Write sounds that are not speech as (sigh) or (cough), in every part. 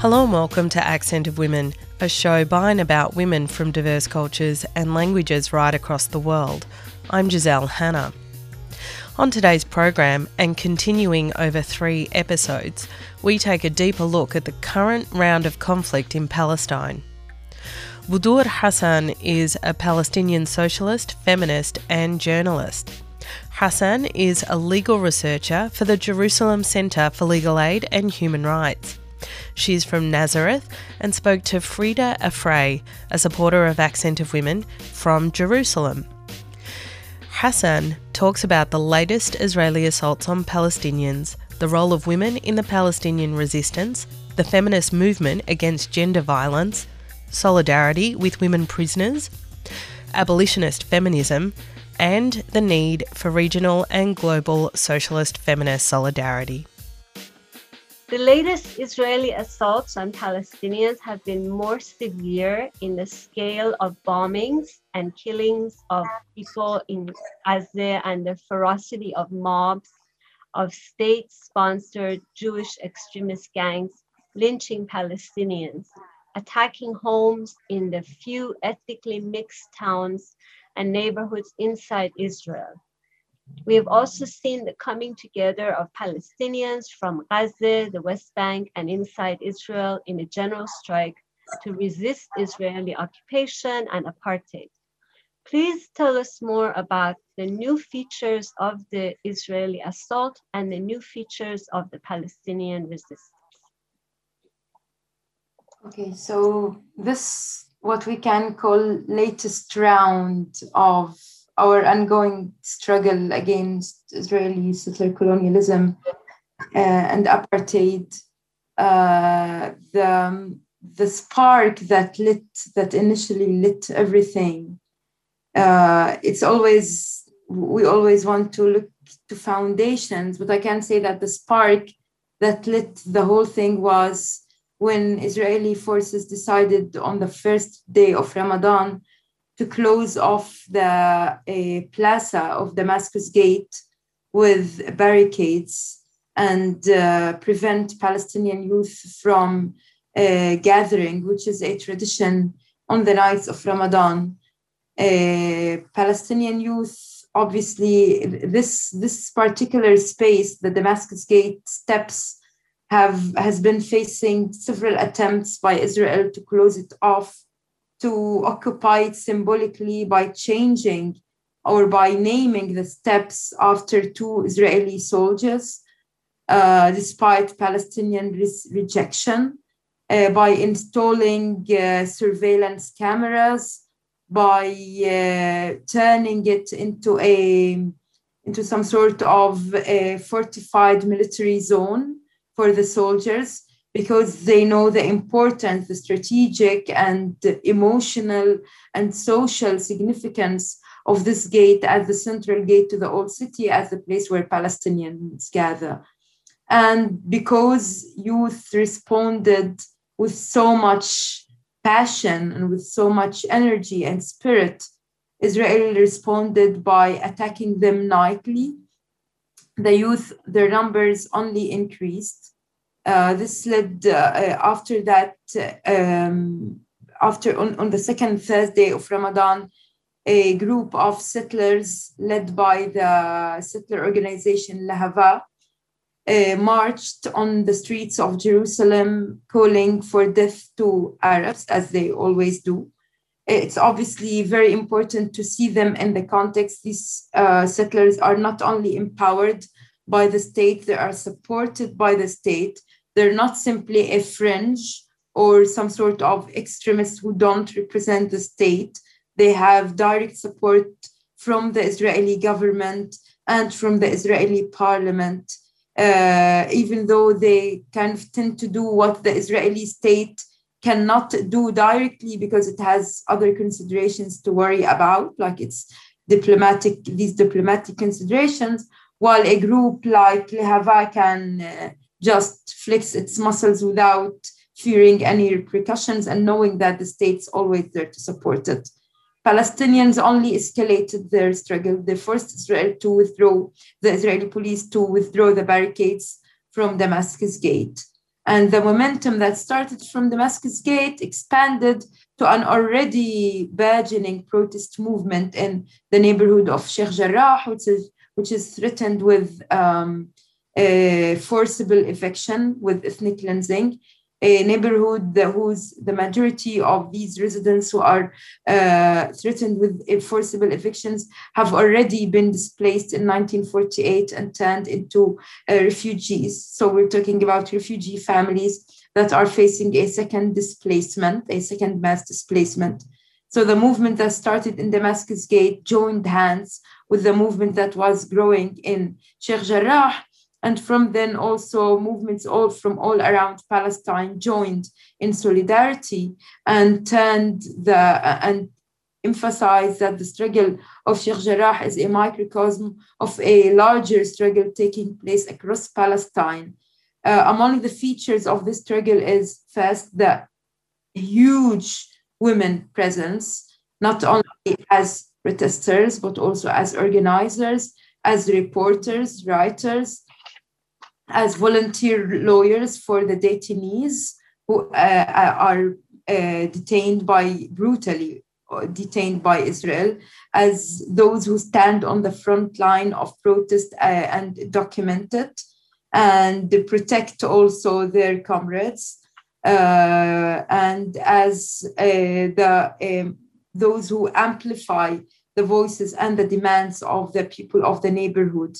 Hello and welcome to Accent of Women, a show by and about women from diverse cultures and languages right across the world. I'm Giselle Hanna. On today's program, and continuing over three episodes, we take a deeper look at the current round of conflict in Palestine. Budour Hassan is a Palestinian socialist, feminist, and journalist. Hassan is a legal researcher for the Jerusalem Centre for Legal Aid and Human Rights. She's from Nazareth and spoke to Frieda Afary, a supporter of Accent of Women from Jerusalem. Hassan talks about the latest Israeli assaults on Palestinians, the role of women in the Palestinian resistance, the feminist movement against gender violence, solidarity with women prisoners, abolitionist feminism, and the need for regional and global socialist feminist solidarity. The latest Israeli assaults on Palestinians have been more severe in the scale of bombings and killings of people in Gaza and the ferocity of mobs of state sponsored Jewish extremist gangs lynching Palestinians attacking homes in the few ethnically mixed towns and neighborhoods inside Israel. We have also seen the coming together of Palestinians from Gaza, the West Bank, and inside Israel in a general strike to resist Israeli occupation and apartheid. Please tell us more about the new features of the Israeli assault and the new features of the Palestinian resistance. Okay, so this what we can call latest round of our ongoing struggle against Israeli settler colonialism uh, and apartheid, uh, the the spark that lit that initially lit everything. Uh, it's always we always want to look to foundations, but I can say that the spark that lit the whole thing was when Israeli forces decided on the first day of Ramadan to close off the uh, plaza of Damascus Gate with barricades and uh, prevent Palestinian youth from uh, gathering, which is a tradition on the nights of Ramadan. Palestinian youth, obviously, this, this particular space, the Damascus Gate steps, have has been facing several attempts by Israel to close it off, to occupy it symbolically by changing or by naming the steps after two Israeli soldiers, uh, despite Palestinian re- rejection, uh, by installing uh, surveillance cameras, by uh, turning it into a into some sort of a fortified military zone for the soldiers because they know the importance, the strategic and emotional and social significance of this gate as the central gate to the old city, as the place where Palestinians gather. And because youth responded with so much passion and with so much energy and spirit, Israel responded by attacking them nightly. The youth, their numbers only increased uh, this led uh, uh, after that, um, after on, on the second Thursday of Ramadan, a group of settlers led by the settler organization Lehava uh, marched on the streets of Jerusalem calling for death to Arabs, as they always do. It's obviously very important to see them in the context. These uh, settlers are not only empowered by the state, they are supported by the state. They're not simply a fringe or some sort of extremists who don't represent the state. They have direct support from the Israeli government and from the Israeli parliament, uh, even though they kind of tend to do what the Israeli state cannot do directly because it has other considerations to worry about, like its diplomatic these diplomatic considerations, while a group like Lehava can uh, just flex its muscles without fearing any repercussions and knowing that the state's always there to support it. Palestinians only escalated their struggle. They forced Israel to withdraw, the Israeli police to withdraw the barricades from Damascus Gate. And the momentum that started from Damascus Gate expanded to an already burgeoning protest movement in the neighborhood of Sheikh Jarrah, which is, which is threatened with um, forcible eviction with ethnic cleansing a neighborhood whose the majority of these residents who are uh, threatened with forcible evictions have already been displaced in 1948 and turned into uh, refugees. So we're talking about refugee families that are facing a second displacement, a second mass displacement. So the movement that started in Damascus Gate joined hands with the movement that was growing in Sheikh Jarrah and from then also movements all from all around Palestine joined in solidarity and turned the uh, and emphasized that the struggle of Sheikh Jarrah is a microcosm of a larger struggle taking place across Palestine. Uh, among the features of this struggle is first the huge women presence, not only as protesters, but also as organizers, as reporters, writers, as volunteer lawyers for the detainees who uh, are uh, detained by brutally uh, detained by Israel, as those who stand on the front line of protest uh, and document it, and protect also their comrades, uh, and as uh, the um, those who amplify the voices and the demands of the people of the neighborhood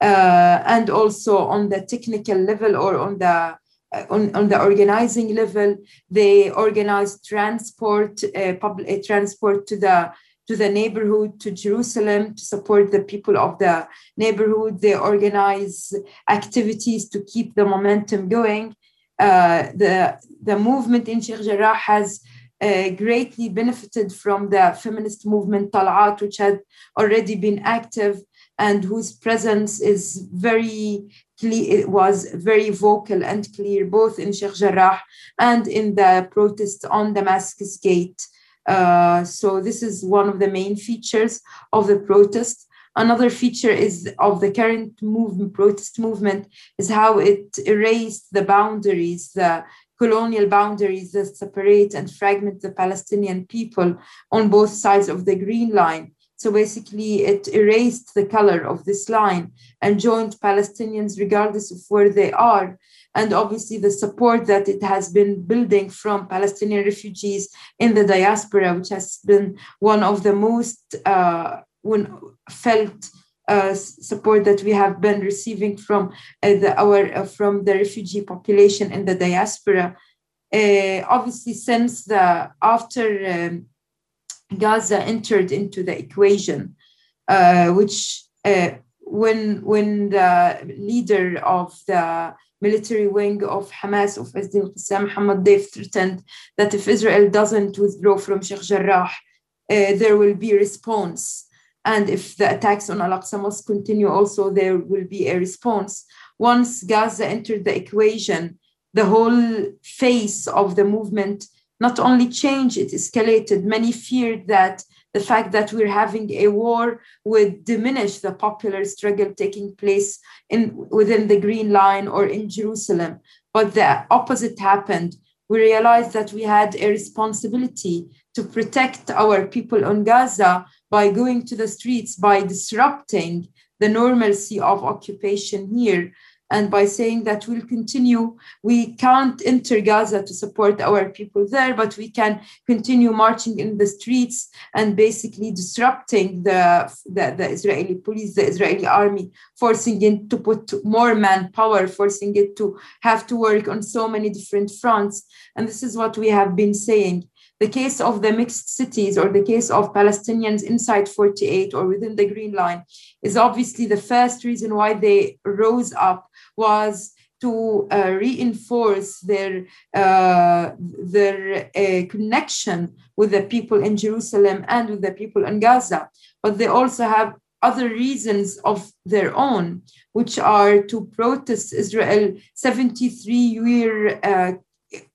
uh, and also on the technical level or on the uh, on, on the organizing level, they organize transport, uh, public uh, transport to the to the neighborhood, to Jerusalem, to support the people of the neighborhood. They organize activities to keep the momentum going. Uh, the the movement in Sheikh Jarrah has uh, greatly benefited from the feminist movement Tal'at, which had already been active and whose presence is very clear, was very vocal and clear both in Sheikh Jarrah and in the protests on Damascus Gate. Uh, so this is one of the main features of the protest. Another feature is of the current movement, protest movement, is how it erased the boundaries, the colonial boundaries that separate and fragment the Palestinian people on both sides of the Green Line. So basically, it erased the color of this line and joined Palestinians regardless of where they are. And obviously, the support that it has been building from Palestinian refugees in the diaspora, which has been one of the most uh, felt uh, support that we have been receiving from uh, the, our uh, from the refugee population in the diaspora. Uh, obviously, since the after um, Gaza entered into the equation, uh, which uh, when when the leader of the military wing of Hamas of Isdin Qassam, Muhammad Deif, threatened that if Israel doesn't withdraw from Sheikh Jarrah, uh, there will be response. And if the attacks on Al-Aqsa must continue, also there will be a response. Once Gaza entered the equation, the whole face of the movement not only changed, it escalated. Many feared that the fact that we're having a war would diminish the popular struggle taking place in within the Green Line or in Jerusalem. But the opposite happened. We realized that we had a responsibility to protect our people on Gaza by going to the streets, by disrupting the normalcy of occupation here and by saying that we'll continue, we can't enter Gaza to support our people there, but we can continue marching in the streets and basically disrupting the, the, the Israeli police, the Israeli army, forcing it to put more manpower, forcing it to have to work on so many different fronts. And this is what we have been saying the case of the mixed cities or the case of Palestinians inside 48 or within the Green Line is obviously the first reason why they rose up was to uh, reinforce their uh, their uh, connection with the people in Jerusalem and with the people in Gaza, but they also have other reasons of their own, which are to protest Israel's 73 year uh,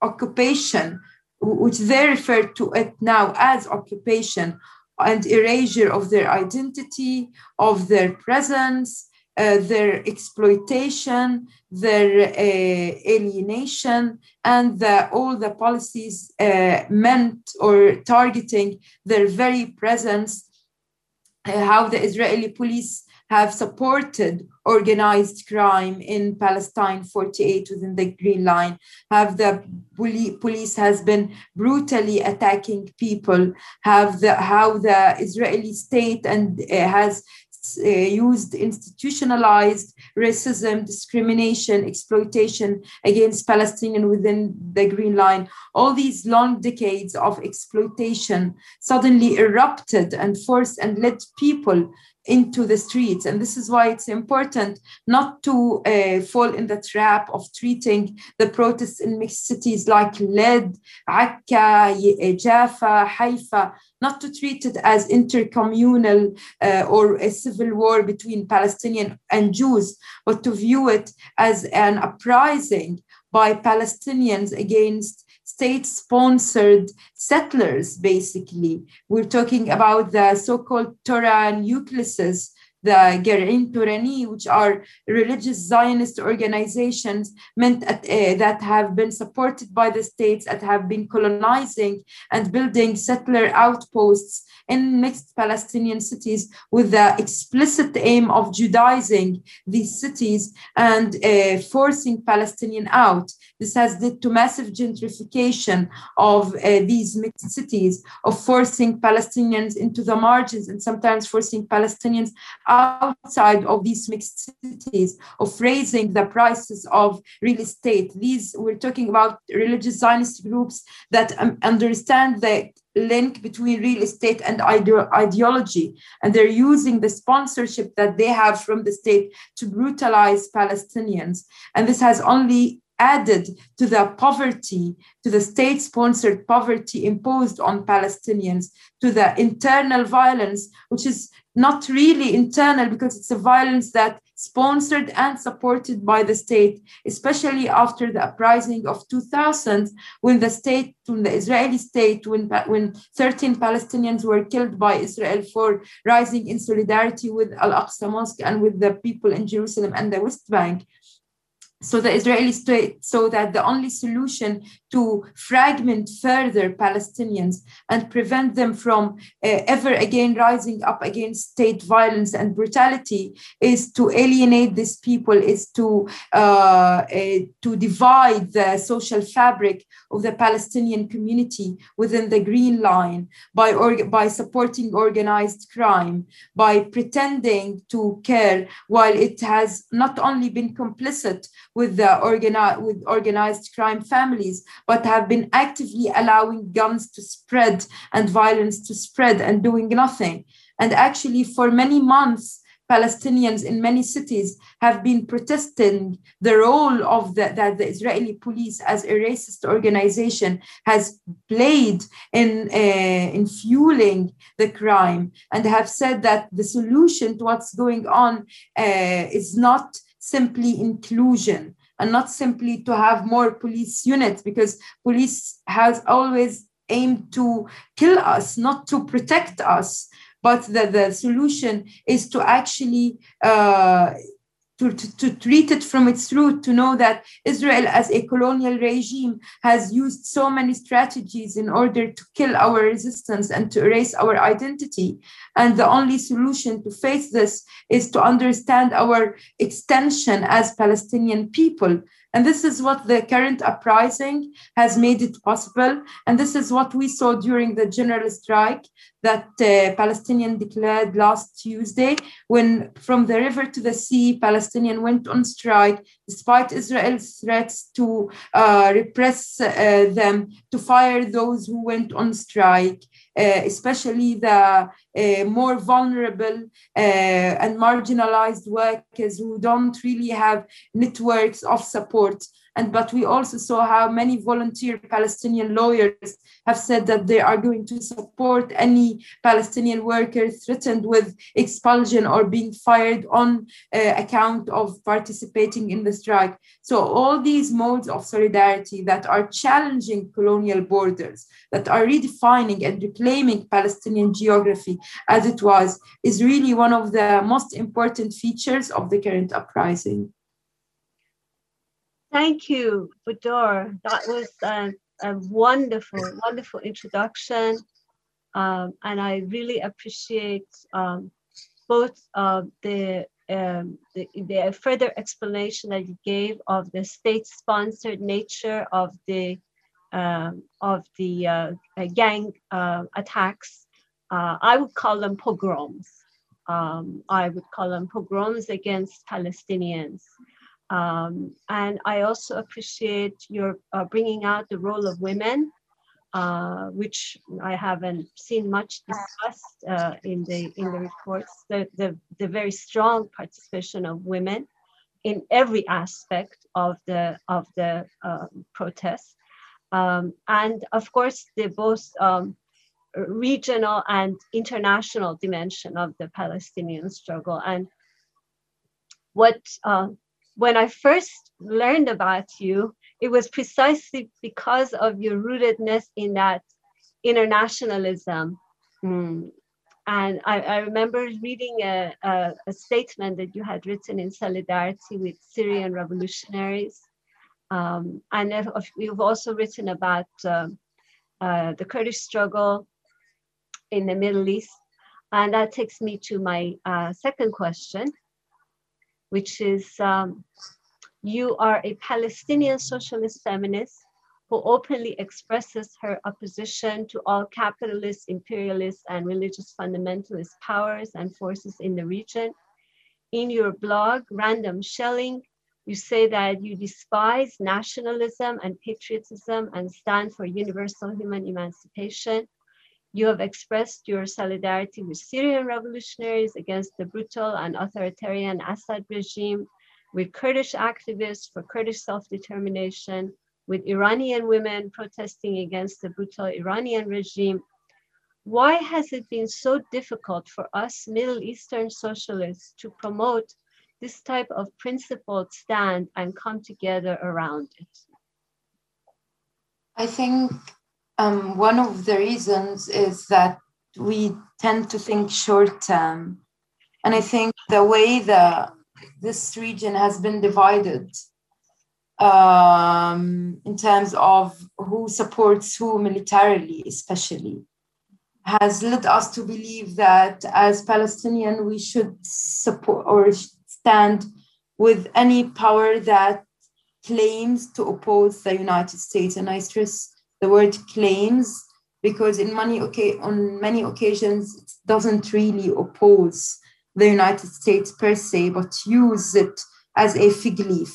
occupation which they refer to it now as occupation and erasure of their identity, of their presence, uh, their exploitation, their uh, alienation, and the, all the policies uh, meant or targeting their very presence, uh, how the Israeli police have supported organized crime in Palestine 48 within the Green Line, have the police has been brutally attacking people, have the how the Israeli state and uh, has uh, used institutionalized racism, discrimination, exploitation against Palestinian within the Green Line. All these long decades of exploitation suddenly erupted and forced and led people into the streets. And this is why it's important not to uh, fall in the trap of treating the protests in mixed cities like Lydd, Akka, Jaffa, Haifa, not to treat it as intercommunal uh, or a civil war between Palestinian and Jews, but to view it as an uprising by Palestinians against state sponsored settlers, basically. We're talking about the so called Torah nucleuses the Ger'in Torani, which are religious Zionist organizations meant at, uh, that have been supported by the states that have been colonizing and building settler outposts in mixed Palestinian cities with the explicit aim of Judaizing these cities and uh, forcing Palestinian out. This has led to massive gentrification of uh, these mixed cities, of forcing Palestinians into the margins and sometimes forcing Palestinians outside of these mixed cities of raising the prices of real estate. These, we're talking about religious Zionist groups that um, understand the link between real estate and ide- ideology. And they're using the sponsorship that they have from the state to brutalize Palestinians. And this has only added to the poverty, to the state sponsored poverty imposed on Palestinians, to the internal violence, which is not really internal because it's a violence that sponsored and supported by the state, especially after the uprising of 2000, when the state, when the Israeli state, when, when 13 Palestinians were killed by Israel for rising in solidarity with Al-Aqsa Mosque and with the people in Jerusalem and the West Bank so the Israeli state so that the only solution to fragment further Palestinians and prevent them from uh, ever again rising up against state violence and brutality is to alienate these people, is to uh, uh, to divide the social fabric of the Palestinian community within the Green Line by by supporting organized crime, by pretending to care while it has not only been complicit with the organi- with organized crime families, but have been actively allowing guns to spread and violence to spread and doing nothing. And actually, for many months, Palestinians in many cities have been protesting the role of the, that the Israeli police as a racist organization has played in, uh, in fueling the crime and have said that the solution to what's going on uh, is not simply inclusion and not simply to have more police units because police has always aimed to kill us, not to protect us. But the, the solution is to actually uh, to, to, to, treat it from its root, to know that Israel, as a colonial regime, has used so many strategies in order to kill our resistance and to erase our identity. And the only solution to face this is to understand our extension as Palestinian people and this is what the current uprising has made it possible. And this is what we saw during the general strike that uh, Palestinian declared last Tuesday, when from the river to the sea, Palestinian went on strike, despite Israel's threats to uh, repress uh, them, to fire those who went on strike. Uh, especially the uh, more vulnerable uh, and marginalized workers who don't really have networks of support. And but we also saw how many volunteer palestinian lawyers have said that they are going to support any palestinian worker threatened with expulsion or being fired on uh, account of participating in the strike. So all these modes of solidarity that are challenging colonial borders that are redefining and reclaiming palestinian geography as it was is really one of the most important features of the current uprising Thank you, Budour. That was a, a wonderful, wonderful introduction. Um, and I really appreciate um, both uh, the, um, the, the further explanation that you gave of the state-sponsored nature of the um, of the uh, gang uh, attacks. Uh, I would call them pogroms. Um, I would call them pogroms against Palestinians. Um, and I also appreciate your uh, bringing out the role of women, uh, which I haven't seen much discussed uh, in the in the reports. The, the the very strong participation of women in every aspect of the of the uh, protest, um, and of course the both um, regional and international dimension of the Palestinian struggle and what uh, when I first learned about you, it was precisely because of your rootedness in that internationalism. Mm. And I, I, remember reading a, a, a, statement that you had written in solidarity with Syrian revolutionaries. Um, and you've also written about uh, uh, the Kurdish struggle in the Middle East. And that takes me to my uh, second question, which is um, you are a Palestinian socialist feminist who openly expresses her opposition to all capitalist, imperialist, and religious fundamentalist powers and forces in the region. In your blog, Random Shelling, you say that you despise nationalism and patriotism and stand for universal human emancipation. You have expressed your solidarity with Syrian revolutionaries against the brutal and authoritarian Assad regime, with Kurdish activists for Kurdish self-determination, with Iranian women protesting against the brutal Iranian regime. Why has it been so difficult for us Middle Eastern socialists to promote this type of principled stand and come together around it? I think um, one of the reasons is that we tend to think short term. And I think the way the this region has been divided um, in terms of who supports who militarily, especially, has led us to believe that as Palestinian we should support or stand with any power that claims to oppose the United States. And I stress the word claims because in many okay on many occasions it doesn't really oppose the United States per se, but use it as a fig leaf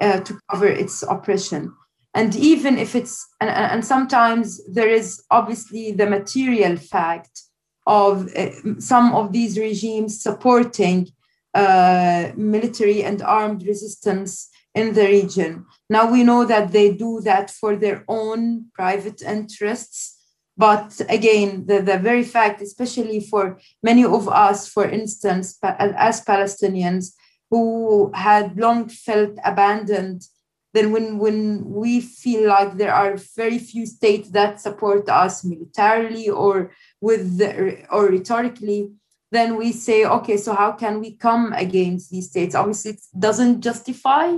uh, to cover its oppression. And even if it's, and, and sometimes there is obviously the material fact of uh, some of these regimes supporting uh, military and armed resistance in the region. Now we know that they do that for their own private interests. But again, the, the very fact, especially for many of us, for instance, as Palestinians who had long felt abandoned, then when, when we feel like there are very few states that support us militarily or with the, or rhetorically, then we say, okay, so how can we come against these states? Obviously, it doesn't justify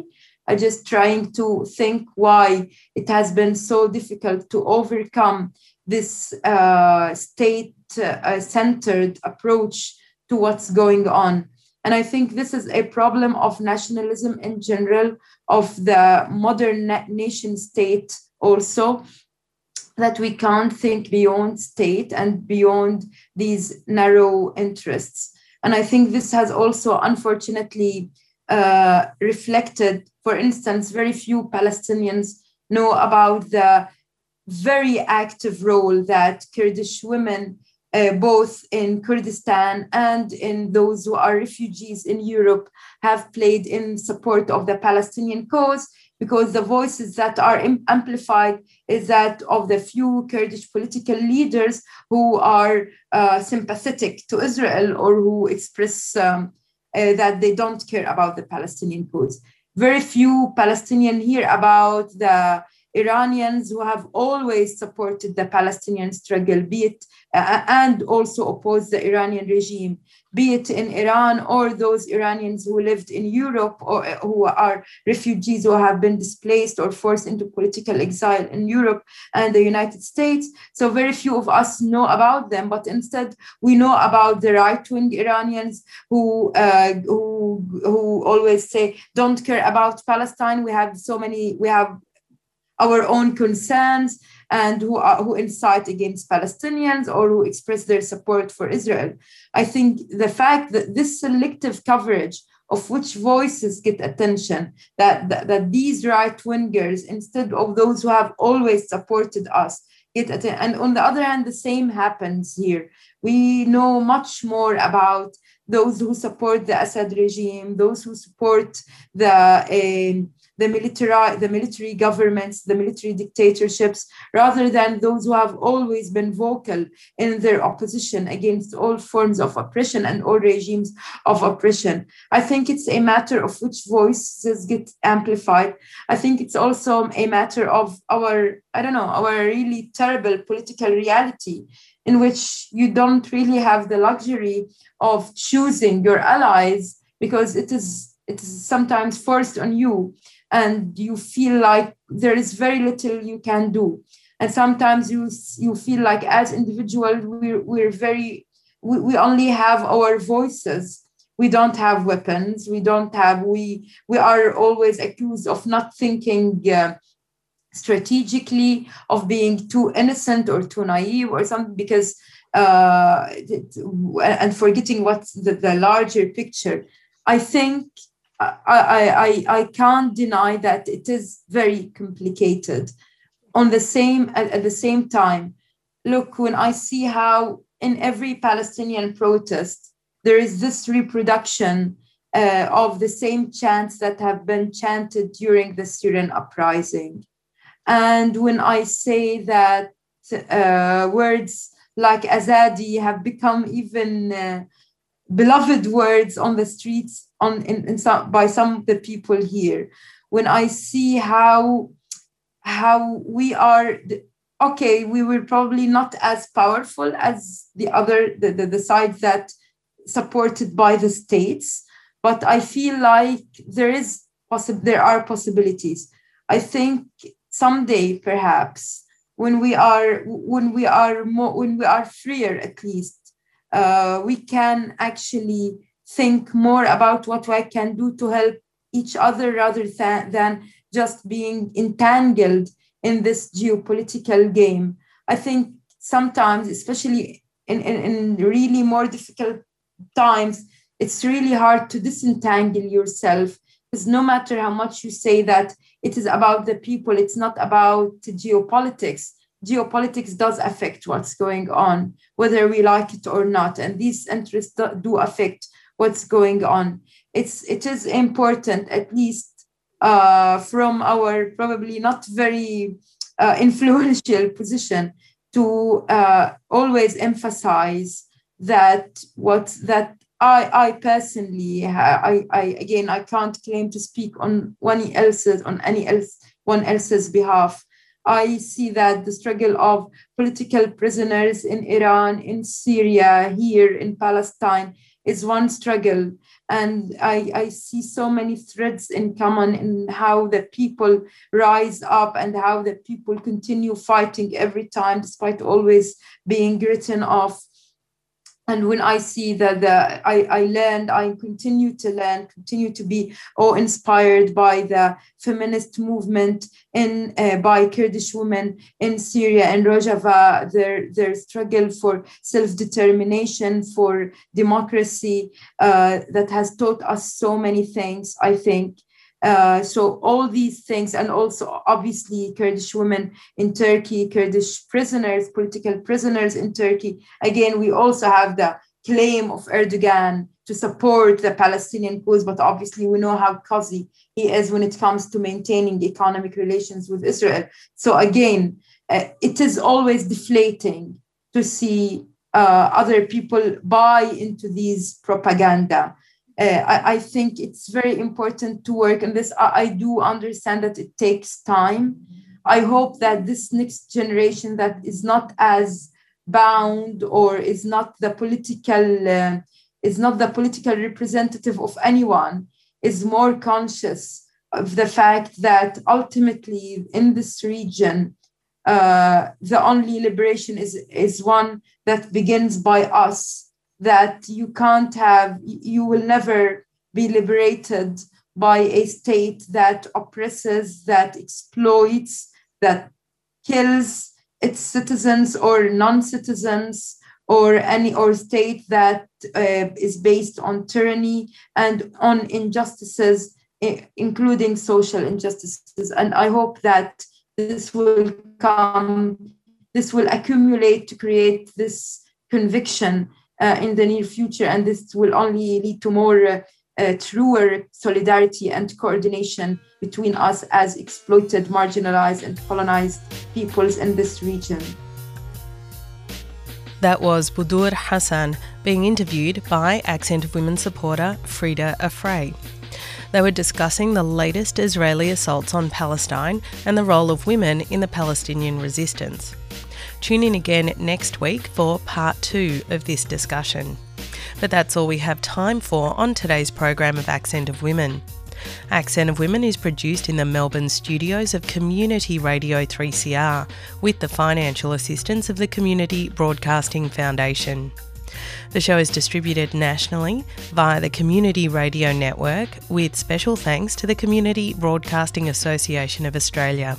I just trying to think why it has been so difficult to overcome this uh, state-centered uh, approach to what's going on. And I think this is a problem of nationalism in general, of the modern nation state also, that we can't think beyond state and beyond these narrow interests. And I think this has also, unfortunately, uh, reflected, for instance, very few Palestinians know about the very active role that Kurdish women, uh, both in Kurdistan and in those who are refugees in Europe, have played in support of the Palestinian cause, because the voices that are amplified is that of the few Kurdish political leaders who are uh, sympathetic to Israel or who express um, uh, that they don't care about the Palestinian cause. Very few Palestinians hear about the Iranians who have always supported the Palestinian struggle, be it uh, and also opposed the Iranian regime, be it in Iran or those Iranians who lived in Europe or uh, who are refugees who have been displaced or forced into political exile in Europe and the United States. So very few of us know about them, but instead we know about the right-wing Iranians who uh, who who always say don't care about Palestine. We have so many. We have our own concerns and who are who incite against Palestinians or who express their support for Israel. I think the fact that this selective coverage of which voices get attention, that, that, that these right wingers, instead of those who have always supported us, get attention. And on the other hand, the same happens here. We know much more about those who support the Assad regime, those who support the uh, the military, the military governments, the military dictatorships, rather than those who have always been vocal in their opposition against all forms of oppression and all regimes of oppression. I think it's a matter of which voices get amplified. I think it's also a matter of our, I don't know, our really terrible political reality in which you don't really have the luxury of choosing your allies because it is it is sometimes forced on you and you feel like there is very little you can do. And sometimes you you feel like as individuals we're, we're very we, we only have our voices. We don't have weapons. We don't have we we are always accused of not thinking uh, strategically of being too innocent or too naive or something because uh, and forgetting what's the, the larger picture. I think I, I, I can't deny that it is very complicated. On the same at, at the same time, look when I see how in every Palestinian protest there is this reproduction uh, of the same chants that have been chanted during the Syrian uprising, and when I say that uh, words like Azadi have become even uh, beloved words on the streets on in, in some by some of the people here. When i see how how we are okay we were probably not as powerful as the other the, the, the sides that supported by the states but i feel like there is possible there are possibilities. I think someday perhaps when we are when we are more when we are freer at least uh, we can actually think more about what I can do to help each other rather than, than just being entangled in this geopolitical game. I think sometimes, especially in, in, in really more difficult times, it's really hard to disentangle yourself because no matter how much you say that it is about the people, it's not about geopolitics geopolitics does affect what's going on, whether we like it or not. And these interests do affect what's going on. It's it is important, at least uh, from our probably not very uh, influential (laughs) position, to uh, always emphasize that what that I, I personally, I, I again, I can't claim to speak on one else's on any else one else's behalf I see that the struggle of political prisoners in Iran, in Syria, here in Palestine is one struggle. And I, I see so many threads in common in how the people rise up and how the people continue fighting every time, despite always being written off and when I see that the, I, I learned, I continue to learn, continue to be oh, inspired by the feminist movement in uh, by Kurdish women in Syria and Rojava, their their struggle for self-determination, for democracy, uh, that has taught us so many things. I think uh, so all these things, and also obviously Kurdish women in Turkey, Kurdish prisoners, political prisoners in Turkey. Again, we also have the claim of Erdogan to support the Palestinian cause, but obviously we know how cozy he is when it comes to maintaining economic relations with Israel. So again, uh, it is always deflating to see uh, other people buy into these propaganda. Uh, I, I, think it's very important to work on this. I, I, do understand that it takes time. I hope that this next generation that is not as bound or is not the political uh, is not the political representative of anyone is more conscious of the fact that ultimately in this region uh, the only liberation is is one that begins by us that you can't have you will never be liberated by a state that oppresses that exploits that kills its citizens or non-citizens or any or state that uh, is based on tyranny and on injustices including social injustices. And i hope that this will come this will accumulate to create this conviction in the near future and this will only lead to more uh, uh, truer solidarity and coordination between us as exploited, marginalized, and colonized peoples in this region. That was Budour Hassan being interviewed by Accent of Women supporter Frieda Afary. They were discussing the latest Israeli assaults on Palestine and the role of women in the Palestinian resistance. Tune in again next week for part two of this discussion. But that's all we have time for on today's program of Accent of Women. Accent of Women is produced in the Melbourne studios of Community Radio 3CR with the financial assistance of the Community Broadcasting Foundation. The show is distributed nationally via the Community Radio Network with special thanks to the Community Broadcasting Association of Australia.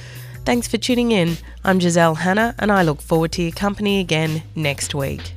Thanks for tuning in. I'm Giselle Hanna, and I look forward to your company again next week.